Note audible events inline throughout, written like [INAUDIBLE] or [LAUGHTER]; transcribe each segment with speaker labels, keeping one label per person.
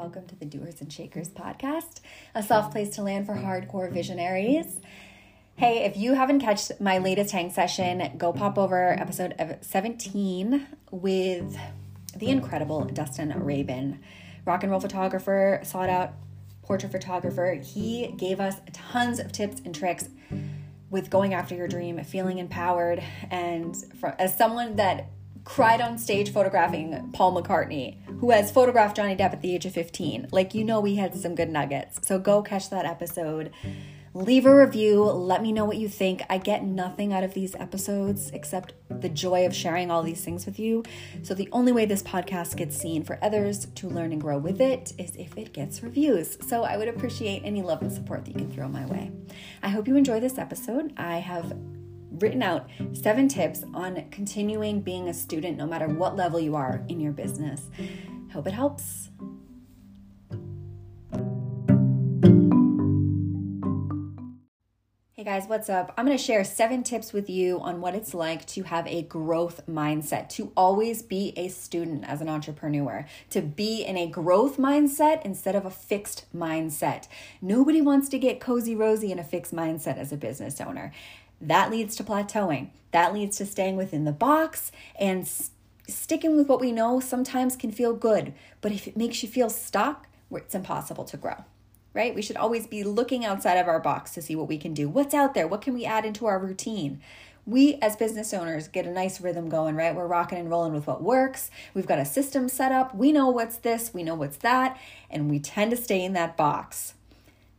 Speaker 1: welcome to the Doers and Shakers podcast, a soft place to land for hardcore visionaries. Hey, if you haven't catched my latest hang session, go pop over episode 17 with the incredible Dustin Rabin, rock and roll photographer, sought out portrait photographer. He gave us tons of tips and tricks with going after your dream, feeling empowered, and for, as someone that cried on stage photographing Paul McCartney, who has photographed Johnny Depp at the age of 15. Like, you know, we had some good nuggets. So go catch that episode. Leave a review. Let me know what you think. I get nothing out of these episodes except the joy of sharing all these things with you. So, the only way this podcast gets seen for others to learn and grow with it is if it gets reviews. So, I would appreciate any love and support that you can throw my way. I hope you enjoy this episode. I have written out seven tips on continuing being a student no matter what level you are in your business. Hope it helps. Hey guys, what's up? I'm going to share seven tips with you on what it's like to have a growth mindset, to always be a student as an entrepreneur, to be in a growth mindset instead of a fixed mindset. Nobody wants to get cozy rosy in a fixed mindset as a business owner. That leads to plateauing. That leads to staying within the box and sticking with what we know sometimes can feel good. But if it makes you feel stuck, it's impossible to grow, right? We should always be looking outside of our box to see what we can do. What's out there? What can we add into our routine? we as business owners get a nice rhythm going, right? We're rocking and rolling with what works. We've got a system set up. We know what's this, we know what's that, and we tend to stay in that box.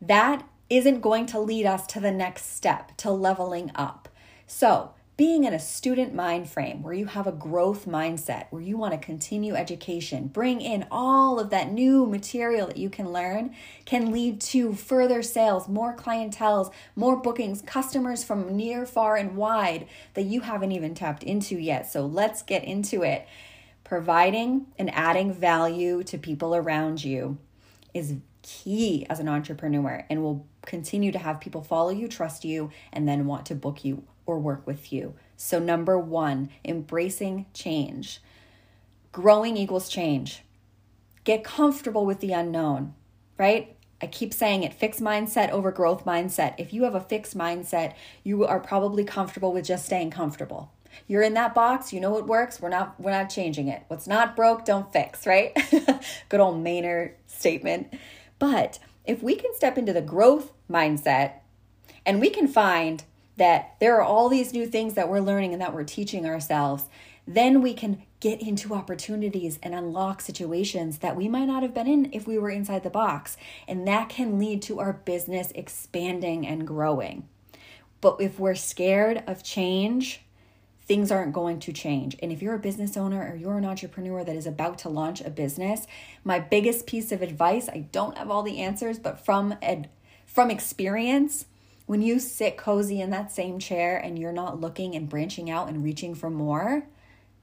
Speaker 1: That isn't going to lead us to the next step, to leveling up. So, being in a student mind frame where you have a growth mindset, where you want to continue education, bring in all of that new material that you can learn, can lead to further sales, more clientels, more bookings, customers from near, far, and wide that you haven't even tapped into yet. So let's get into it. Providing and adding value to people around you is key as an entrepreneur and will continue to have people follow you, trust you, and then want to book you or work with you. So, number one, embracing change. Growing equals change. Get comfortable with the unknown, right? I keep saying it fixed mindset over growth mindset. If you have a fixed mindset, you are probably comfortable with just staying comfortable. You're in that box, you know it works, we're not we're not changing it. What's not broke, don't fix, right? [LAUGHS] Good old Maynard statement. But if we can step into the growth mindset and we can find that there are all these new things that we're learning and that we're teaching ourselves, then we can get into opportunities and unlock situations that we might not have been in if we were inside the box. And that can lead to our business expanding and growing. But if we're scared of change, things aren't going to change. And if you're a business owner or you're an entrepreneur that is about to launch a business, my biggest piece of advice, I don't have all the answers, but from ed, from experience, when you sit cozy in that same chair and you're not looking and branching out and reaching for more,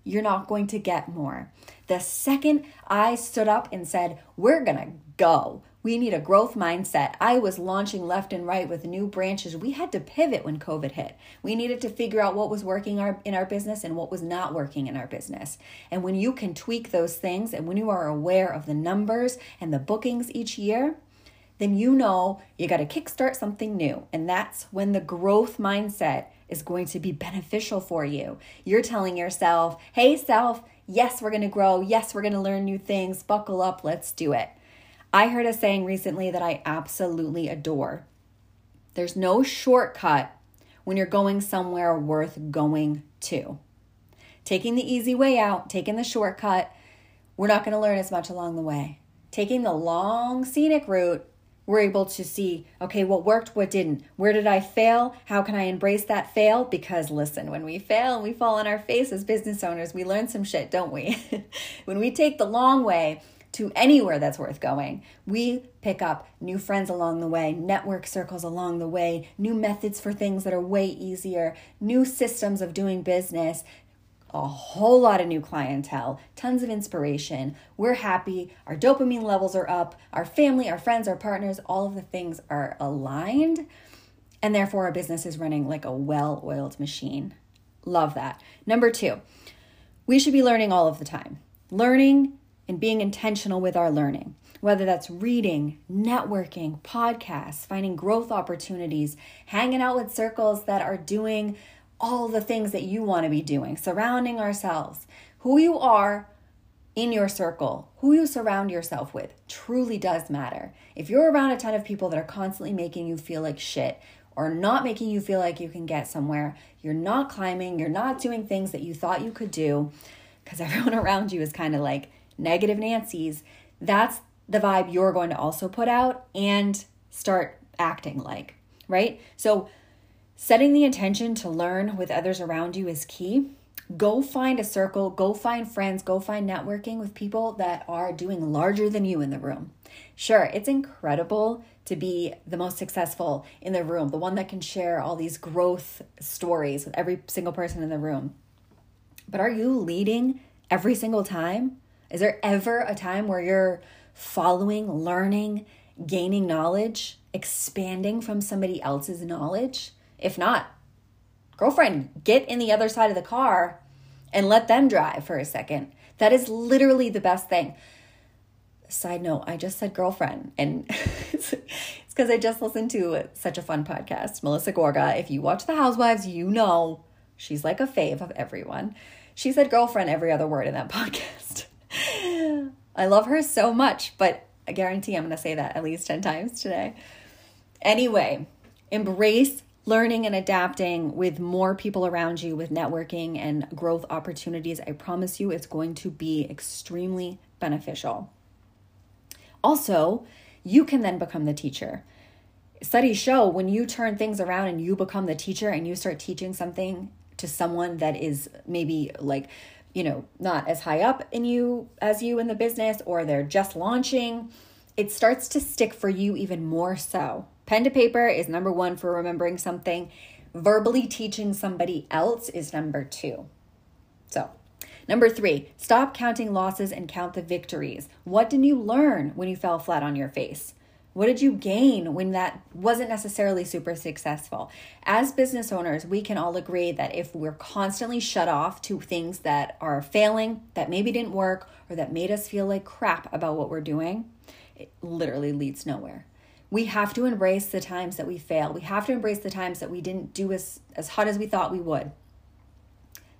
Speaker 1: you're not going to get more. The second I stood up and said, We're going to go, we need a growth mindset. I was launching left and right with new branches. We had to pivot when COVID hit. We needed to figure out what was working our, in our business and what was not working in our business. And when you can tweak those things and when you are aware of the numbers and the bookings each year, then you know you got to kickstart something new. And that's when the growth mindset is going to be beneficial for you. You're telling yourself, hey, self, yes, we're going to grow. Yes, we're going to learn new things. Buckle up. Let's do it. I heard a saying recently that I absolutely adore. There's no shortcut when you're going somewhere worth going to. Taking the easy way out, taking the shortcut, we're not going to learn as much along the way. Taking the long scenic route, we're able to see okay, what worked, what didn't. Where did I fail? How can I embrace that fail? Because listen, when we fail and we fall on our face as business owners, we learn some shit, don't we? [LAUGHS] when we take the long way, to anywhere that's worth going. We pick up new friends along the way, network circles along the way, new methods for things that are way easier, new systems of doing business, a whole lot of new clientele, tons of inspiration. We're happy, our dopamine levels are up, our family, our friends, our partners, all of the things are aligned, and therefore our business is running like a well oiled machine. Love that. Number two, we should be learning all of the time. Learning and being intentional with our learning. whether that's reading, networking, podcasts, finding growth opportunities, hanging out with circles that are doing all the things that you want to be doing, surrounding ourselves. Who you are in your circle, who you surround yourself with, truly does matter. If you're around a ton of people that are constantly making you feel like shit or not making you feel like you can get somewhere, you're not climbing, you're not doing things that you thought you could do, because [LAUGHS] everyone around you is kind of like negative Nancy's, that's the vibe you're going to also put out and start acting like, right? So, setting the intention to learn with others around you is key. Go find a circle, go find friends, go find networking with people that are doing larger than you in the room. Sure, it's incredible to be the most successful in the room, the one that can share all these growth stories with every single person in the room. But are you leading every single time? Is there ever a time where you're following, learning, gaining knowledge, expanding from somebody else's knowledge? If not, girlfriend, get in the other side of the car and let them drive for a second. That is literally the best thing. Side note, I just said girlfriend, and [LAUGHS] it's because I just listened to such a fun podcast. Melissa Gorga, if you watch The Housewives, you know she's like a fave of everyone. She said girlfriend every other word in that [LAUGHS] podcast. I love her so much, but I guarantee I'm going to say that at least 10 times today. Anyway, embrace learning and adapting with more people around you with networking and growth opportunities. I promise you it's going to be extremely beneficial. Also, you can then become the teacher. Studies show when you turn things around and you become the teacher and you start teaching something to someone that is maybe like you know not as high up in you as you in the business or they're just launching it starts to stick for you even more so pen to paper is number 1 for remembering something verbally teaching somebody else is number 2 so Number three, stop counting losses and count the victories. What did you learn when you fell flat on your face? What did you gain when that wasn't necessarily super successful? As business owners, we can all agree that if we're constantly shut off to things that are failing, that maybe didn't work, or that made us feel like crap about what we're doing, it literally leads nowhere. We have to embrace the times that we fail. We have to embrace the times that we didn't do as, as hot as we thought we would.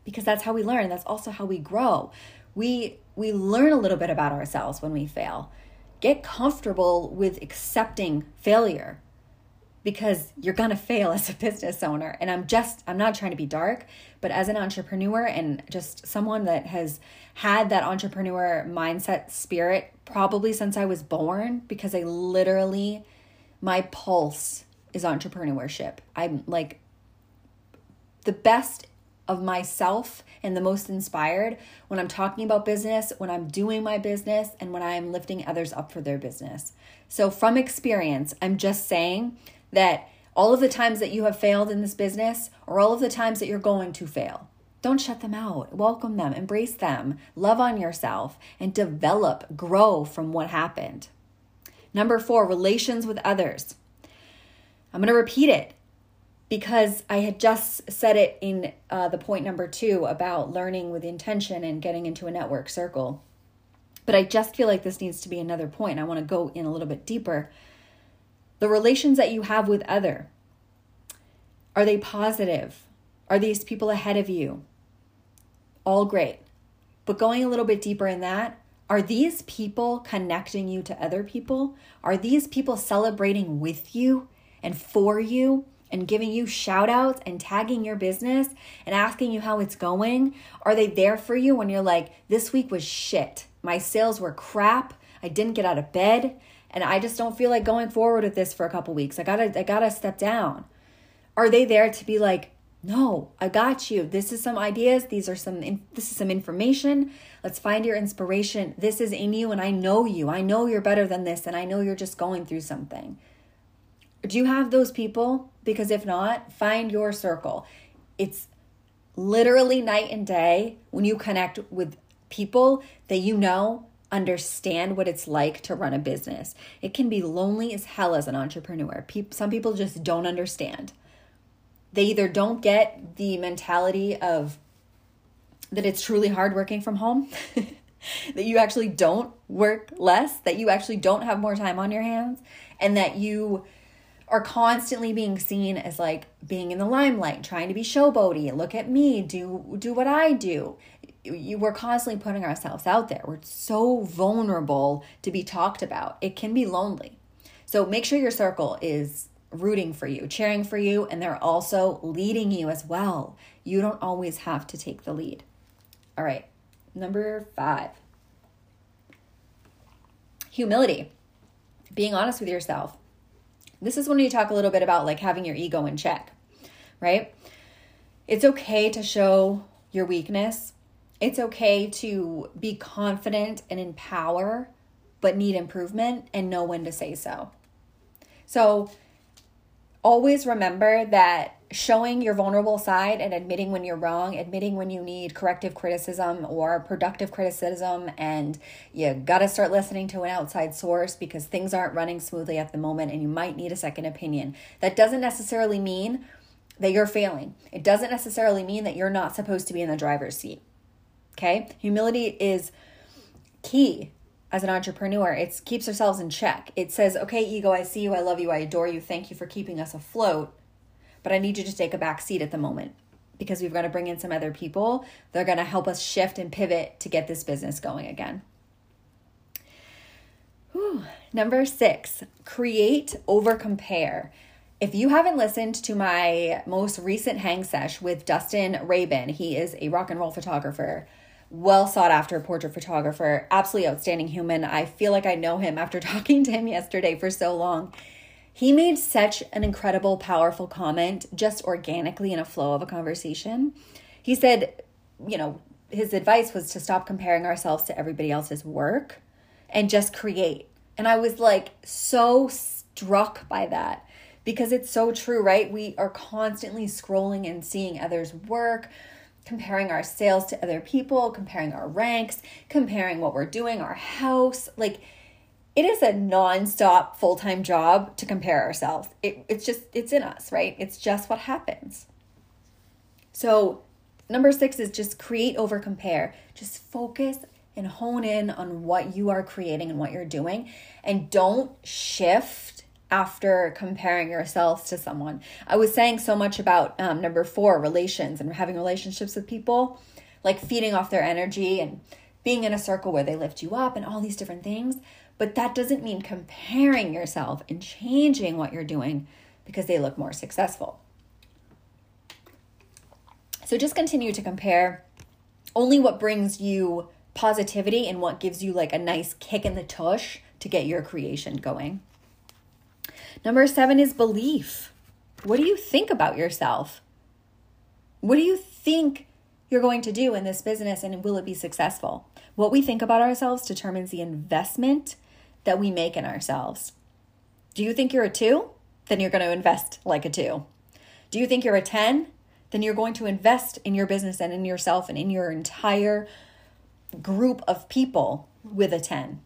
Speaker 1: Because that's how we learn. That's also how we grow. We we learn a little bit about ourselves when we fail get comfortable with accepting failure because you're going to fail [LAUGHS] as a business owner. And i'm just i'm not trying to be dark but as an entrepreneur and just someone that has had that entrepreneur mindset spirit probably since i was born because i literally my pulse is entrepreneurship. I'm like the best of myself and the most inspired when I'm talking about business, when I'm doing my business, and when I'm lifting others up for their business. So, from experience, I'm just saying that all of the times that you have failed in this business, or all of the times that you're going to fail, don't shut them out. Welcome them, embrace them, love on yourself, and develop, grow from what happened. Number four, relations with others. I'm going to repeat it because I had just said it in uh, the point number two about learning with intention and getting into a network circle. But I just feel like this needs to be another point. I want to go in a little bit deeper. The relations that you have with other are they positive? Are these people ahead of you? All great. But going a little bit deeper in that, are these people connecting you to other people? Are these people celebrating with you and for you? And giving you shout outs and tagging your business and asking you how it's going? Are they there for you when you're like, this week was shit? My sales were crap. I didn't get out of bed and I just don't feel like going forward with this for a couple weeks. I gotta, I gotta step down. Are they there to be like, no, I got you. This is some ideas. These are some, this is some information. Let's find your inspiration. This is in you and I know you. I know you're better than this and I know you're just going through something. Do you have those people? Because if not, find your circle. It's literally night and day when you connect with people that you know understand what it's like to run a business. It can be lonely as hell as an entrepreneur. Some people just don't understand. They either don't get the mentality of that it's truly hard working from home. [LAUGHS] that you actually don't work less, that you actually don't have more time on your hands, and that you are constantly being seen as like being in the limelight, trying to be showboaty. Look at me, do do what I do. You, we're constantly putting ourselves out there. We're so vulnerable to be talked about. It can be lonely. So make sure your circle is rooting for you, cheering for you, and they're also leading you as well. You don't always have to take the lead. All right, number five humility, being honest with yourself. This is when you talk a little bit about like having your ego in check, right? It's okay to show your weakness. It's okay to be confident and in power, but need improvement and know when to say so. So, always remember that showing your vulnerable side and admitting when you're wrong, admitting when you need corrective criticism or productive criticism, and you got to start listening to an outside source because things aren't running smoothly at the moment and you might need a second opinion. That doesn't necessarily mean that you're failing, it doesn't necessarily mean that you're not supposed to be in the driver's seat. Okay? Humility is key as an entrepreneur. It keeps ourselves in check. It says, okay, ego, I see you, I love you, I adore you, thank you for keeping us afloat, but I need you to take a back seat at the moment because we've got to bring in some other people. They're going to help us shift and pivot to get this business going again. Whew. Number six, create over compare. If you haven't listened to my most recent hang sesh with Dustin Rabin, he is a rock and roll photographer well sought after portrait photographer, absolutely outstanding human. I feel like I know him after [LAUGHS] talking to him yesterday for so long. He made such an incredible, powerful comment just organically in a flow of a conversation. He said, you know, his advice was to stop comparing ourselves to everybody else's work and just create. And I was like so struck by that because it's so true, right? We are constantly scrolling and seeing others' work comparing our sales to other people, comparing our ranks, comparing what we're doing, our house. Like it is a non-stop full-time job to compare ourselves. It, it's just it's in us, right? It's just what happens. So number six is just create over compare. Just focus and hone in on what you are creating and what you're doing and don't shift after comparing yourselves to someone. I was saying so much about um, number four, relations and having relationships with people, like feeding off their energy and being in a circle where they lift you up and all these different things. But that doesn't mean comparing yourself and changing what you're doing because they look more successful. So just continue to compare only what brings you positivity and what gives you like a nice kick in the tush to get your creation going. Number seven is belief. What do you think about yourself? What do you think you're going to do in this business and will it be successful? What we think about ourselves determines the investment that we make in ourselves. Do you think you're a two? Then you're going to invest like a two. Do you think you're a 10? Then you're going to invest in your business and in yourself and in your entire group of people with a 10.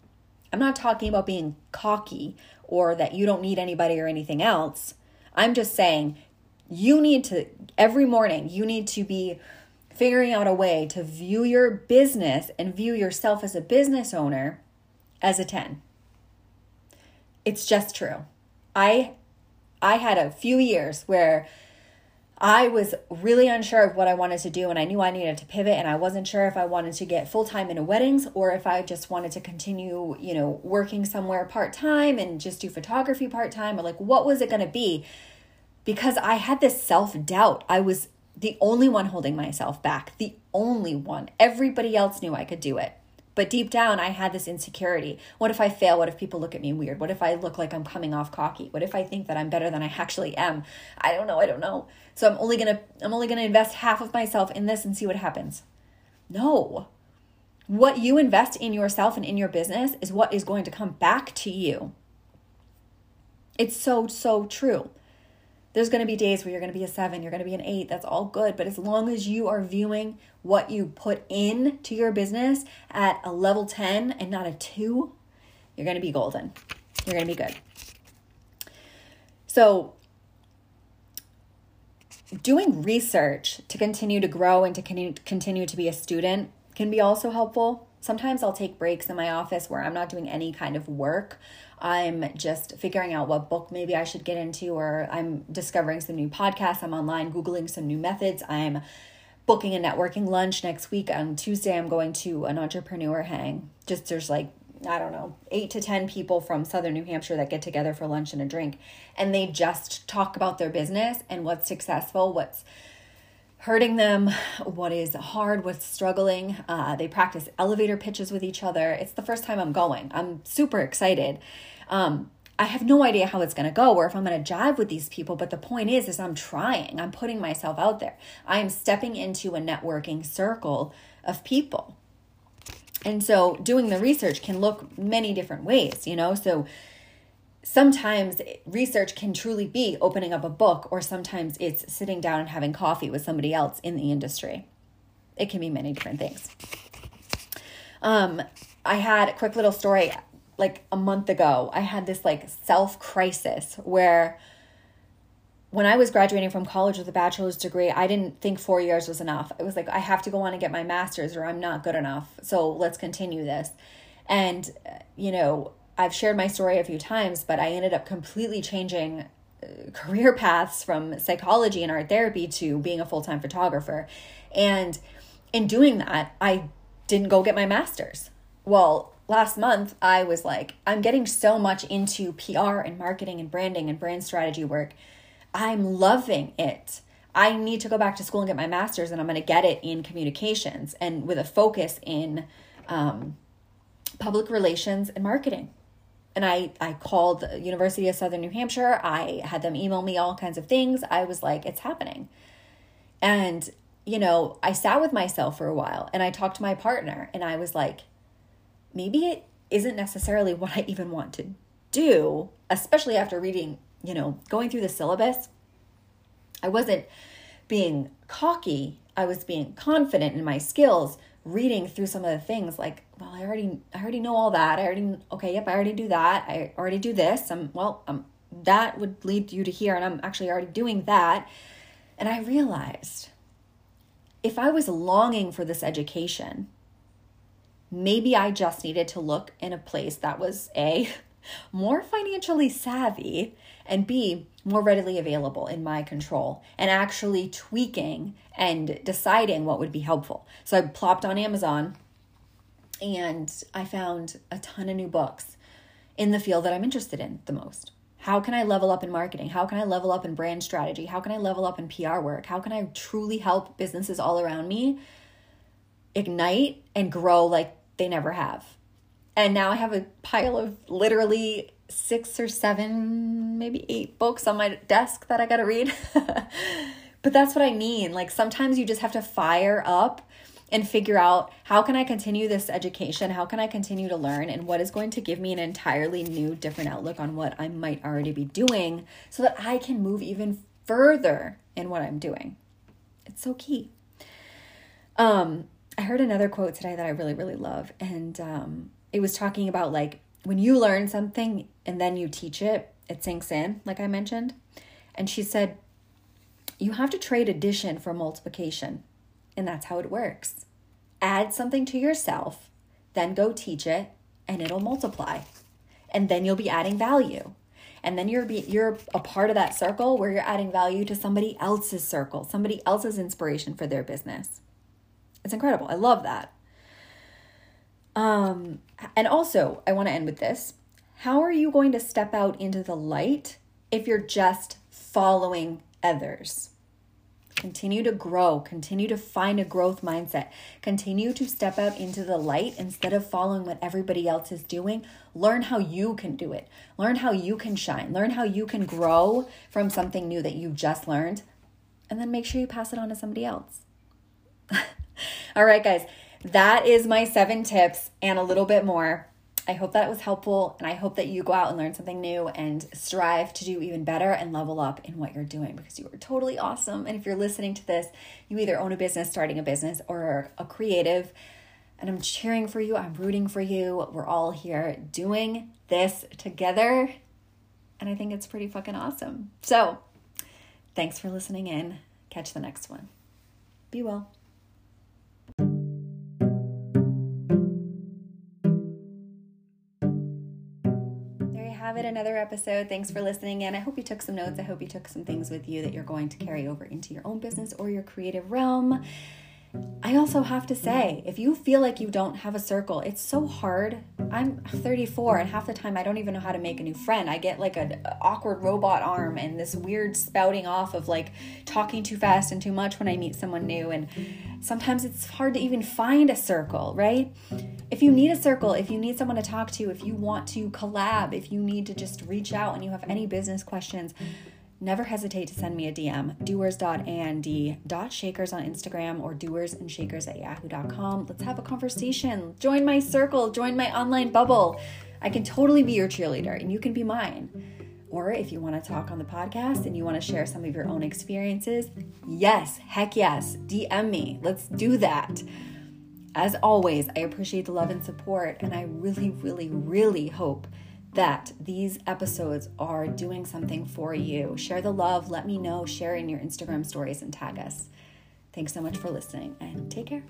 Speaker 1: I'm not talking about being cocky or that you don't need anybody or anything else. I'm just saying you need to, every morning, you need to be figuring out a way to view your business and view yourself as a business owner as a 10. It's just true. I I had a few years where I was really unsure of what I wanted to do, and I knew I needed to pivot, and I wasn't sure if I wanted to get full time into weddings or if I just wanted to continue, you know, working somewhere part time and just do photography part time, or like what was it going to be? Because I had this self doubt. I was the only one holding myself back, the only one. Everybody else knew I could do it. But deep down, I had this insecurity. What if I fail? What if people look at me weird? What if I look like I'm coming off cocky? What if I think that I'm better than I actually am? I don't know. I don't know. So I'm only gonna I'm only gonna invest half of myself in this and see what happens. No. What you invest in yourself and in your business is what is going to come back to you. It's so, so true. There's going to be days where you're going to be a seven, you're going to be an eight. That's all good. But as long as you are viewing what you put in to your business at a level 10 and not a two, you're going to be golden. You're going to be good. So, doing research to continue to grow and to continue to be a student can be also helpful. Sometimes I'll take breaks in my office where I'm not doing any kind of work. I'm just figuring out what book maybe I should get into, or I'm discovering some new podcasts. I'm online Googling some new methods. I'm booking a networking lunch next week. On Tuesday, I'm going to an entrepreneur hang. Just there's like, I don't know, eight to 10 people from Southern New Hampshire that get together for lunch and a drink. And they just talk about their business and what's successful, what's hurting them, what is hard, what's struggling. Uh, they practice elevator pitches with each other. It's the first time I'm going. I'm super excited. Um, I have no idea how it's going to go or if I'm going to jive with these people, but the point is is I'm trying. I'm putting myself out there. I am stepping into a networking circle of people. And so doing the research can look many different ways, you know? So sometimes research can truly be opening up a book, or sometimes it's sitting down and having coffee with somebody else in the industry. It can be many different things. Um, I had a quick little story like a month ago. I had this like self crisis where when I was graduating from college with a bachelor's degree, I didn't think four years was enough. It was like, I have to go on and get my master's or I'm not good enough. So let's continue this. And, you know, I've shared my story a few times, but I ended up completely changing uh, career paths from psychology and art therapy to being a full time photographer. And in doing that, I didn't go get my master's. Well, last month, I was like, I'm getting so much into PR and marketing and branding and brand strategy work. I'm loving it. I need to go back to school and get my master's, and I'm going to get it in communications and with a focus in um, public relations and marketing and I I called the University of Southern New Hampshire. I had them email me all kinds of things. I was like, it's happening. And you know, I sat with myself for a while and I talked to my partner and I was like, maybe it isn't necessarily what I even want to do, especially after reading, you know, going through the syllabus. I wasn't being cocky, I was being confident in my skills, reading through some of the things like well i already i already know all that. I already okay yep i already do that. I already do this. I'm well um that would lead you to here and i'm actually already doing that. And i realized if i was longing for this education maybe i just needed to look in a place that was a [LAUGHS] more financially savvy and b more readily available in my control and actually tweaking and deciding what would be helpful. So I plopped on Amazon and I found a ton of new books in the field that I'm interested in the most. How can I level up in marketing? How can I level up in brand strategy? How can I level up in PR work? How can I truly help businesses all around me ignite and grow like they never have? And now I have a pile of literally six or seven, maybe eight books on my desk that I got to read. [LAUGHS] but that's what I mean. Like sometimes you just have to fire up and figure out how can I continue this education? How can I continue to learn? And what is going to give me an entirely new, different outlook on what I might already be doing so that I can move even further in what I'm doing? It's so key. Um, I heard another quote today that I really, really love. And um, it was talking about like when you learn something and then you teach it, it sinks in, like I mentioned. And she said, you have to trade addition for multiplication. And that's how it works. Add something to yourself, then go teach it, and it'll multiply. And then you'll be adding value. And then you're be, you're a part of that circle where you're adding value to somebody else's circle, somebody else's inspiration for their business. It's incredible. I love that. Um, and also, I want to end with this. How are you going to step out into the light if you're just following others? Continue to grow, continue to find a growth mindset, continue to step out into the light instead of following what everybody else is doing. Learn how you can do it, learn how you can shine, learn how you can grow from something new that you've just learned, and then make sure you pass it on to somebody else. [LAUGHS] All right, guys that is my seven tips and a little bit more. I hope that was helpful and I hope that you go out and learn something new and strive to do even better and level up in what you're doing because you are totally awesome. And if you're listening to this, you either own a business, starting a business, or a creative. And I'm cheering for you, I'm rooting for you. We're all here doing this together. And I think it's pretty fucking awesome. So, thanks for listening in. Catch the next one. Be well. Have it another episode. Thanks for listening in. I hope you took some notes. I hope you took some things with you that you're going to carry over into your own business or your creative realm. I also have to say, if you feel like you don't have a circle, it's so hard. I'm 34 and half the time I don't even know how to make a new friend. I get like an awkward robot arm and this weird spouting off of like talking too fast and too much when I meet someone new and sometimes it's hard to even find a circle, right? If you need a circle, if you need someone to talk to, if you want to collab, if you need to just reach out and you have any business questions, never hesitate to send me a DM, doers.and.shakers on Instagram or doersandshakers at yahoo.com. Let's have a conversation. Join my circle, join my online bubble. I can totally be your cheerleader and you can be mine. Or if you want to talk on the podcast and you want to share some of your own experiences, yes, heck yes, DM me. Let's do that. As always, I appreciate the love and support, and I really, really, really hope that these episodes are doing something for you. Share the love, let me know, share in your Instagram stories, and tag us. Thanks so much for listening, and take care.